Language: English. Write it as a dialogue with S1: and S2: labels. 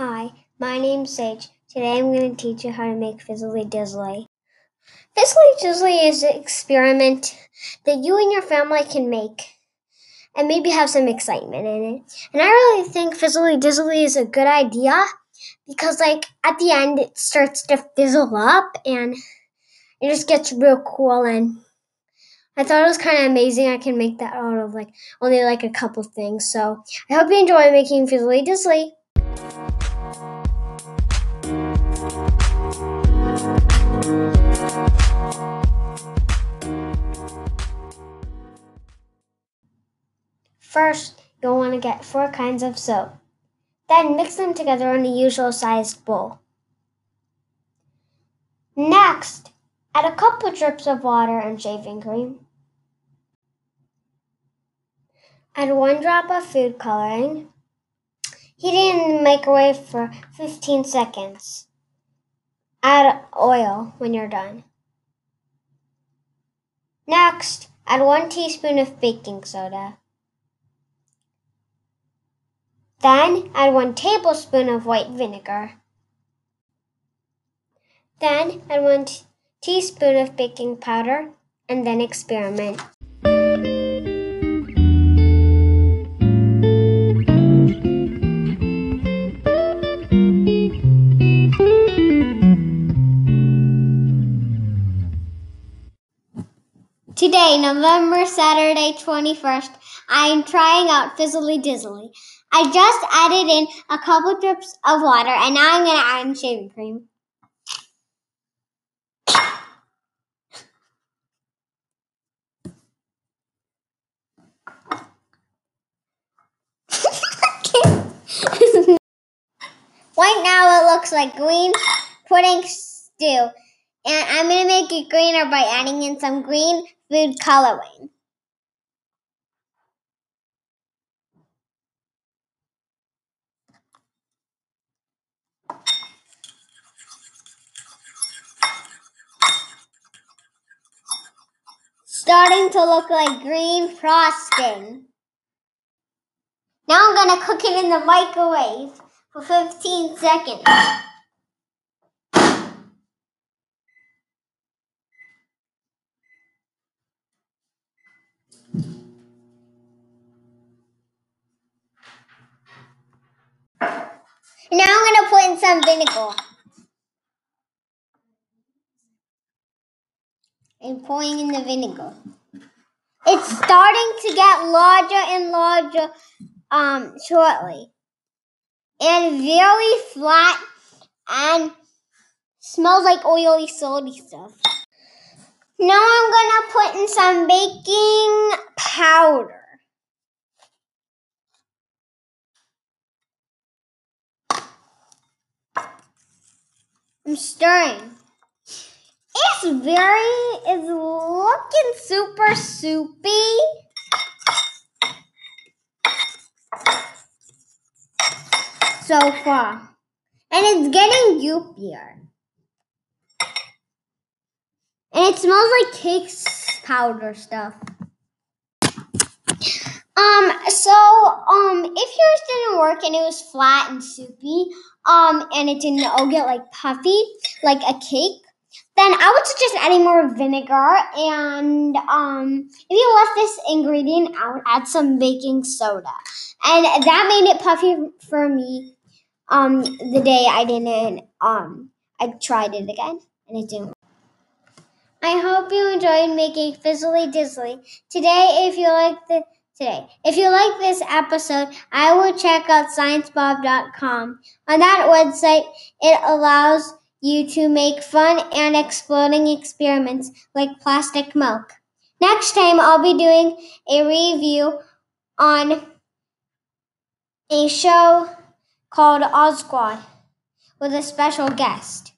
S1: my name's Sage. Today I'm going to teach you how to make Fizzly Dizzly. Fizzly Dizzly is an experiment that you and your family can make and maybe have some excitement in it. And I really think Fizzly Dizzly is a good idea because, like, at the end it starts to fizzle up and it just gets real cool. And I thought it was kind of amazing I can make that out of, like, only like a couple things. So I hope you enjoy making Fizzly Dizzly. First, you'll want to get four kinds of soap. Then mix them together in a usual sized bowl. Next, add a couple drips of water and shaving cream. Add one drop of food coloring. Heat it in the microwave for 15 seconds. Add oil when you're done. Next, add one teaspoon of baking soda. Then add one tablespoon of white vinegar. Then add one teaspoon of baking powder and then experiment. Today, November Saturday 21st, I am trying out Fizzly Dizzly. I just added in a couple drips of water and now I'm to add in shaving cream. right now it looks like green pudding stew. And I'm going to make it greener by adding in some green food coloring. starting to look like green frosting. Now I'm going to cook it in the microwave for 15 seconds. In some vinegar. and pouring in the vinegar. It's starting to get larger and larger um, shortly. And very flat and smells like oily salty stuff. Now I'm gonna put in some baking powder. I'm stirring. It's very, it's looking super soupy. So far. And it's getting goopier. And it smells like cake powder stuff. Um, so, um, if didn't and it was flat and soupy, um, and it didn't all get like puffy, like a cake, then I would suggest adding more vinegar. And um, if you left this ingredient out, add some baking soda. And that made it puffy for me um, the day I didn't, um, I tried it again and it didn't I hope you enjoyed making Fizzly Dizzly. Today, if you like the today. If you like this episode, I would check out sciencebob.com. On that website, it allows you to make fun and exploding experiments like plastic milk. Next time, I'll be doing a review on a show called Odd Squad with a special guest.